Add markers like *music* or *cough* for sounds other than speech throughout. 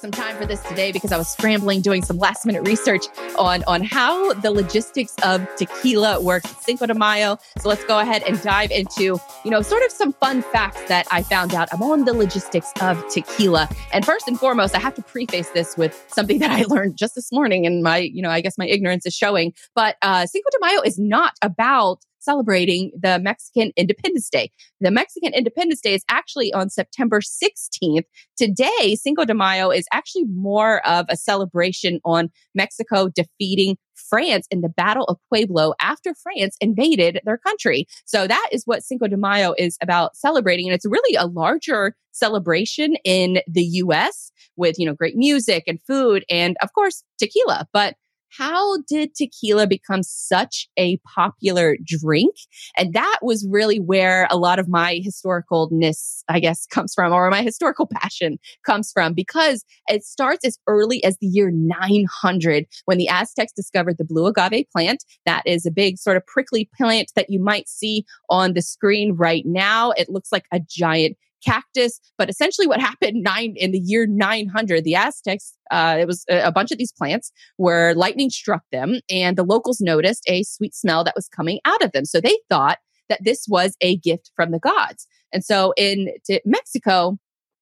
some time for this today because I was scrambling doing some last minute research on, on how the logistics of tequila works Cinco de Mayo. So let's go ahead and dive into, you know, sort of some fun facts that I found out. On the logistics of tequila. And first and foremost, I have to preface this with something that I *laughs* learned just this morning and my, you know, I guess my ignorance is showing. But uh, Cinco de Mayo is not about celebrating the Mexican Independence Day. The Mexican Independence Day is actually on September 16th. Today, Cinco de Mayo is actually more of a celebration on Mexico defeating France in the Battle of Puebla after France invaded their country. So that is what Cinco de Mayo is about celebrating. And it's really a larger celebration in the US with, you know, great music and food and of course tequila. But how did tequila become such a popular drink? And that was really where a lot of my historicalness, I guess, *laughs* comes from, or my historical passion comes from, because it starts as early as the year 900 when the Aztecs discovered the blue agave plant. That is a big sort of prickly plant that you might see on the screen right now. It looks like a giant cactus. But essentially, what *laughs* happened nine in the year 900, the Aztecs, uh, it was a, bunch of these plants where lightning struck them, and the locals noticed a sweet smell that was coming out of them. So they thought that this was a gift from the gods. And so in Mexico,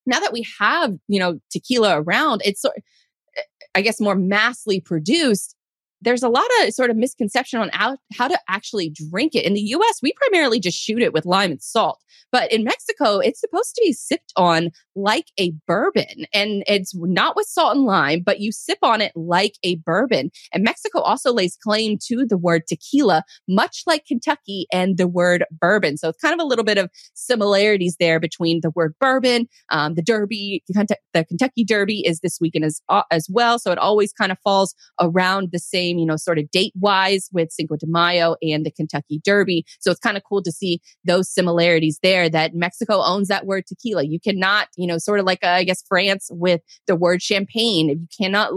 now that we have you know tequila around, it's sort, I guess, more massively produced there's a lot of sort of misconception on how, how to actually drink it. In the US, we primarily just shoot it with lime and salt. But in Mexico, it's supposed to be sipped on like a bourbon. And it's not with salt and lime, but you sip on it like a bourbon. And Mexico also lays claim to the word tequila, much like Kentucky and the word bourbon. So it's kind of a little bit of similarities there between the word bourbon. Um, the Derby, the Kentucky Derby is this weekend as, uh, as well. So it always kind of falls around the same same, you know, sort of date wise with Cinco de Mayo and the Kentucky Derby. So it's kind of cool to see those similarities there that Mexico owns that word tequila. You cannot, you know, sort of like, uh, I guess, France with the word champagne. You cannot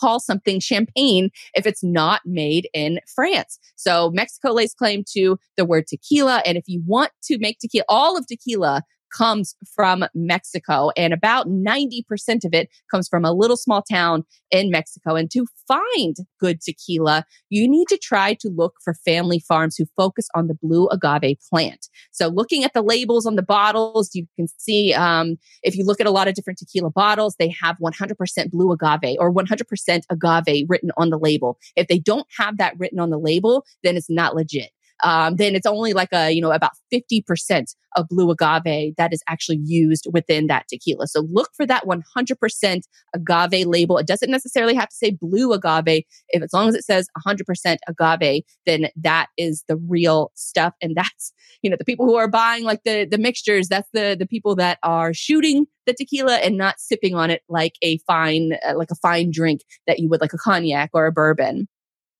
call something champagne if it's not made in France. So Mexico lays claim to the word tequila. And if you want to make tequila, all of tequila comes from Mexico. And about 90% of it comes from a little small town in Mexico. And to find good tequila, you need to try to look for family farms who focus on the blue agave plant. So looking at the labels on the bottles, you can see, um, if you look at a lot of different tequila bottles, they have 100% blue agave or 100% agave written on the label. If they don't have that written on the label, then it's not legit um, then it's only like a, you know, about 50% of blue agave that is actually used within that tequila. So look for that 100% agave label. It doesn't necessarily have to say blue agave. If as long as it says 100% agave, then that is the real stuff. And that's, you know, the people who are buying like the, the mixtures, that's the, the people that are shooting the tequila and not sipping on it like a fine, uh, like a fine drink that you would like a cognac or a bourbon.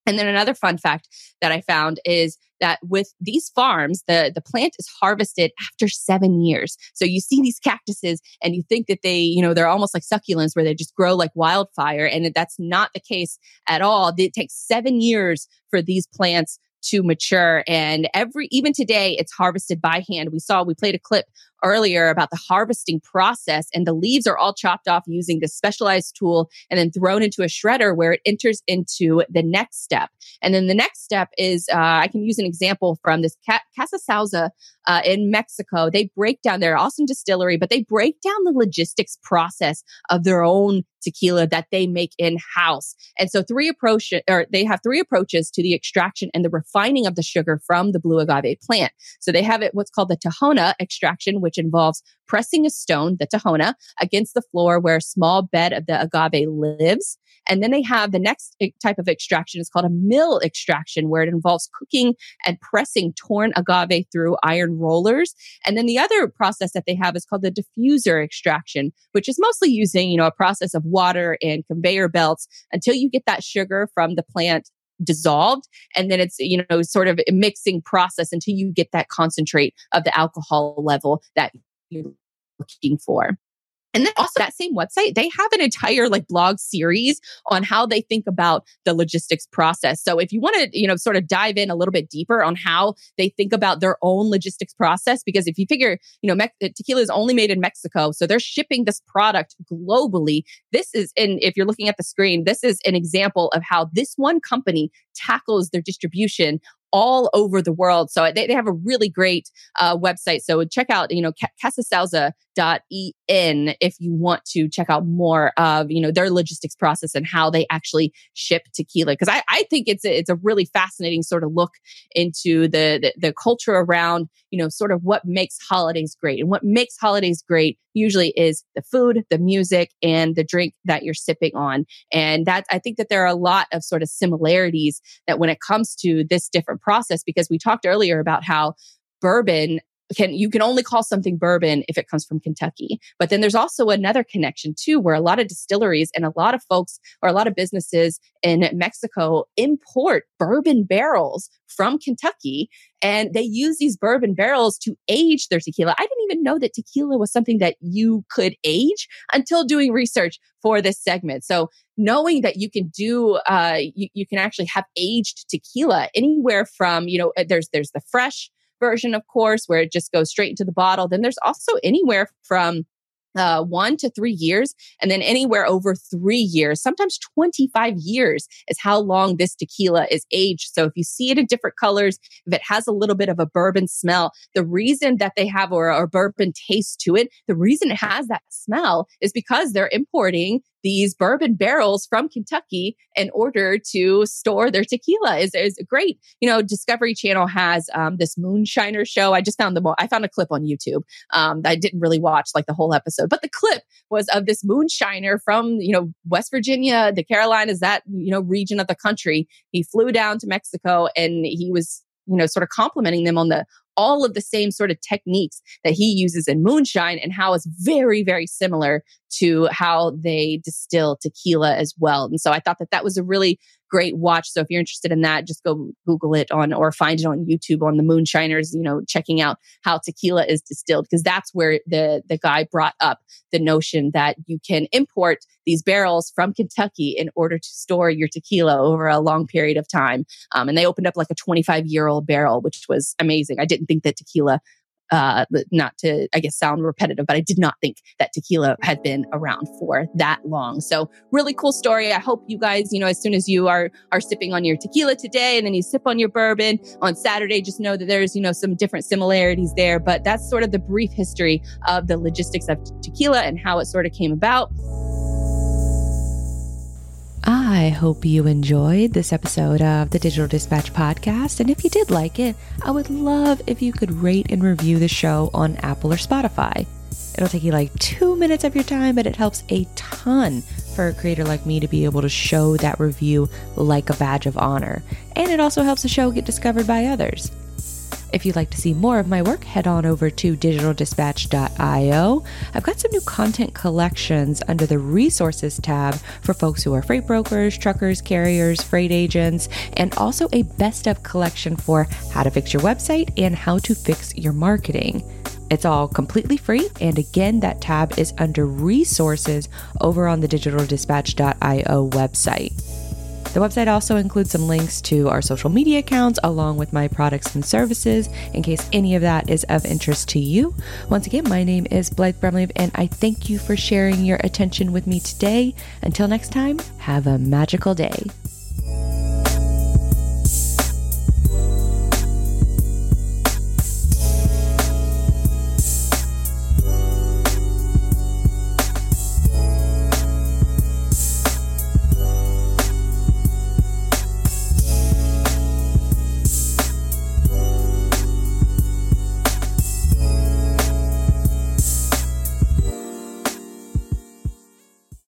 And then another fun fact that I found is that with these farms, the, the plant is harvested after seven years. So you see these cactuses and you think that they, you know, they're almost like succulents where they just grow like wildfire. And that's not the case at all. It takes seven years for these plants to mature. And every, even today, it's harvested by hand. We saw, we played a clip earlier about the harvesting process and the leaves are all chopped off using this specialized tool and then thrown into a shredder where it enters into the next step. And then the next step is, uh, I can use an example from this Ca- Casa Sauza uh, in Mexico. They break down their awesome distillery, but they break down the logistics process of their own tequila that they make in house. And so three approach, or they have three approaches to the extraction and the refining of the sugar from the blue agave plant. So they have it, what's called the Tahona extraction, which involves pressing a stone, the tahona, against the floor where a small bed of the agave lives. And then they have the next type of extraction is called a mill extraction, where it involves cooking and pressing torn agave through iron rollers. And then the other process that they have is called the diffuser extraction, which is mostly using, you know, a process of water and conveyor belts until you get that sugar from the plant dissolved and then it's you know sort of a mixing process until you get that concentrate of the alcohol level that you're looking for And then also that same website, they have an entire like blog series on how they think about the logistics process. So if you want to, you know, sort of dive in a little bit deeper on how they think about their own logistics process, because if you figure, you know, Me- tequila is only made in Mexico, so they're shipping this product globally. This is, and if you're looking at the screen, this is an example of how this one company tackles their distribution all over the world. So they, they have a really great uh, website. So check out, you know, casasauza.en if you want to check out more of, you know, their logistics process and how they actually ship tequila. Cause I, I think it's a, it's a really fascinating sort of look into the, the, the culture around, you know, sort of what makes holidays great and what makes holidays great usually is the food, the music, and the drink that you're sipping on. And that I think that there are a lot of sort of similarities that when it comes to this different process, because we talked earlier about how bourbon can you can only call something bourbon if it comes from Kentucky. But then there's also another connection too, where a lot of distilleries and a lot of folks or a lot of businesses in Mexico import bourbon barrels from Kentucky and they use these bourbon barrels to age their tequila. I didn't even know that tequila was something that you could age until doing research for this segment. So knowing that you can do, uh, you, you can actually have aged tequila anywhere from, you know, there's, there's the fresh, version, of course, where it just goes straight into the bottle. Then there's also anywhere from uh, one to three years, and then anywhere over three years, sometimes 25 years is how long this tequila is aged. So if you see it in different colors, if it has a little bit of a bourbon smell, the reason that they have or a bourbon taste to it, the reason it has that smell is because they're importing these bourbon barrels from Kentucky in order to store their tequila is, is great. You know, Discovery Channel has um, this moonshiner show. I just found the, mo- I found a clip on YouTube. Um, I didn't really watch like the whole episode, but the clip was of this moonshiner from, you know, West Virginia, the Carolinas, that, you know, region of the country. He flew down to Mexico and he was you know, sort of complimenting them on the all of the same sort of techniques that he uses in moonshine and how it's very, very similar to how they distill tequila as well. And so I thought that that was a really great watch. So if you're interested in that, just go Google it on or find it on YouTube on the Moonshiners, you know, checking out how tequila is distilled because that's where the the guy brought up the notion that you can import these barrels from Kentucky in order to store your tequila over a long period of time. Um, and they opened up like a 25 year old barrel, which was amazing. I didn't think that tequila uh, not to, I guess, sound repetitive, but I did not think that tequila had been around for that long. So really cool story. I hope you guys, you know, as soon as you are, are sipping on your tequila today and then you sip on your bourbon on Saturday, just know that there's, you know, some different similarities there, but that's sort of the brief history of the logistics of tequila and how it sort of came about. I hope you enjoyed this episode of the Digital Dispatch podcast. And if you did like it, I would love if you could rate and review the show on Apple or Spotify. It'll take you like two minutes of your time, but it helps a ton for a creator like me to be able to show that review like a badge of honor. And it also helps the show get discovered by others. If you'd like to see more of my work, head on over to digitaldispatch.io. I've got some new content collections under the resources tab for folks who are freight brokers, truckers, carriers, freight agents, and also a best of collection for how to fix your website and how to fix your marketing. It's all completely free. And again, that tab is under resources over on the digitaldispatch.io website. The website also includes some links to our social media accounts along with my products and services in case any of that is of interest to you. Once again, my name is Blythe Brumleve and I thank you for sharing your attention with me today. Until next time, have a magical day.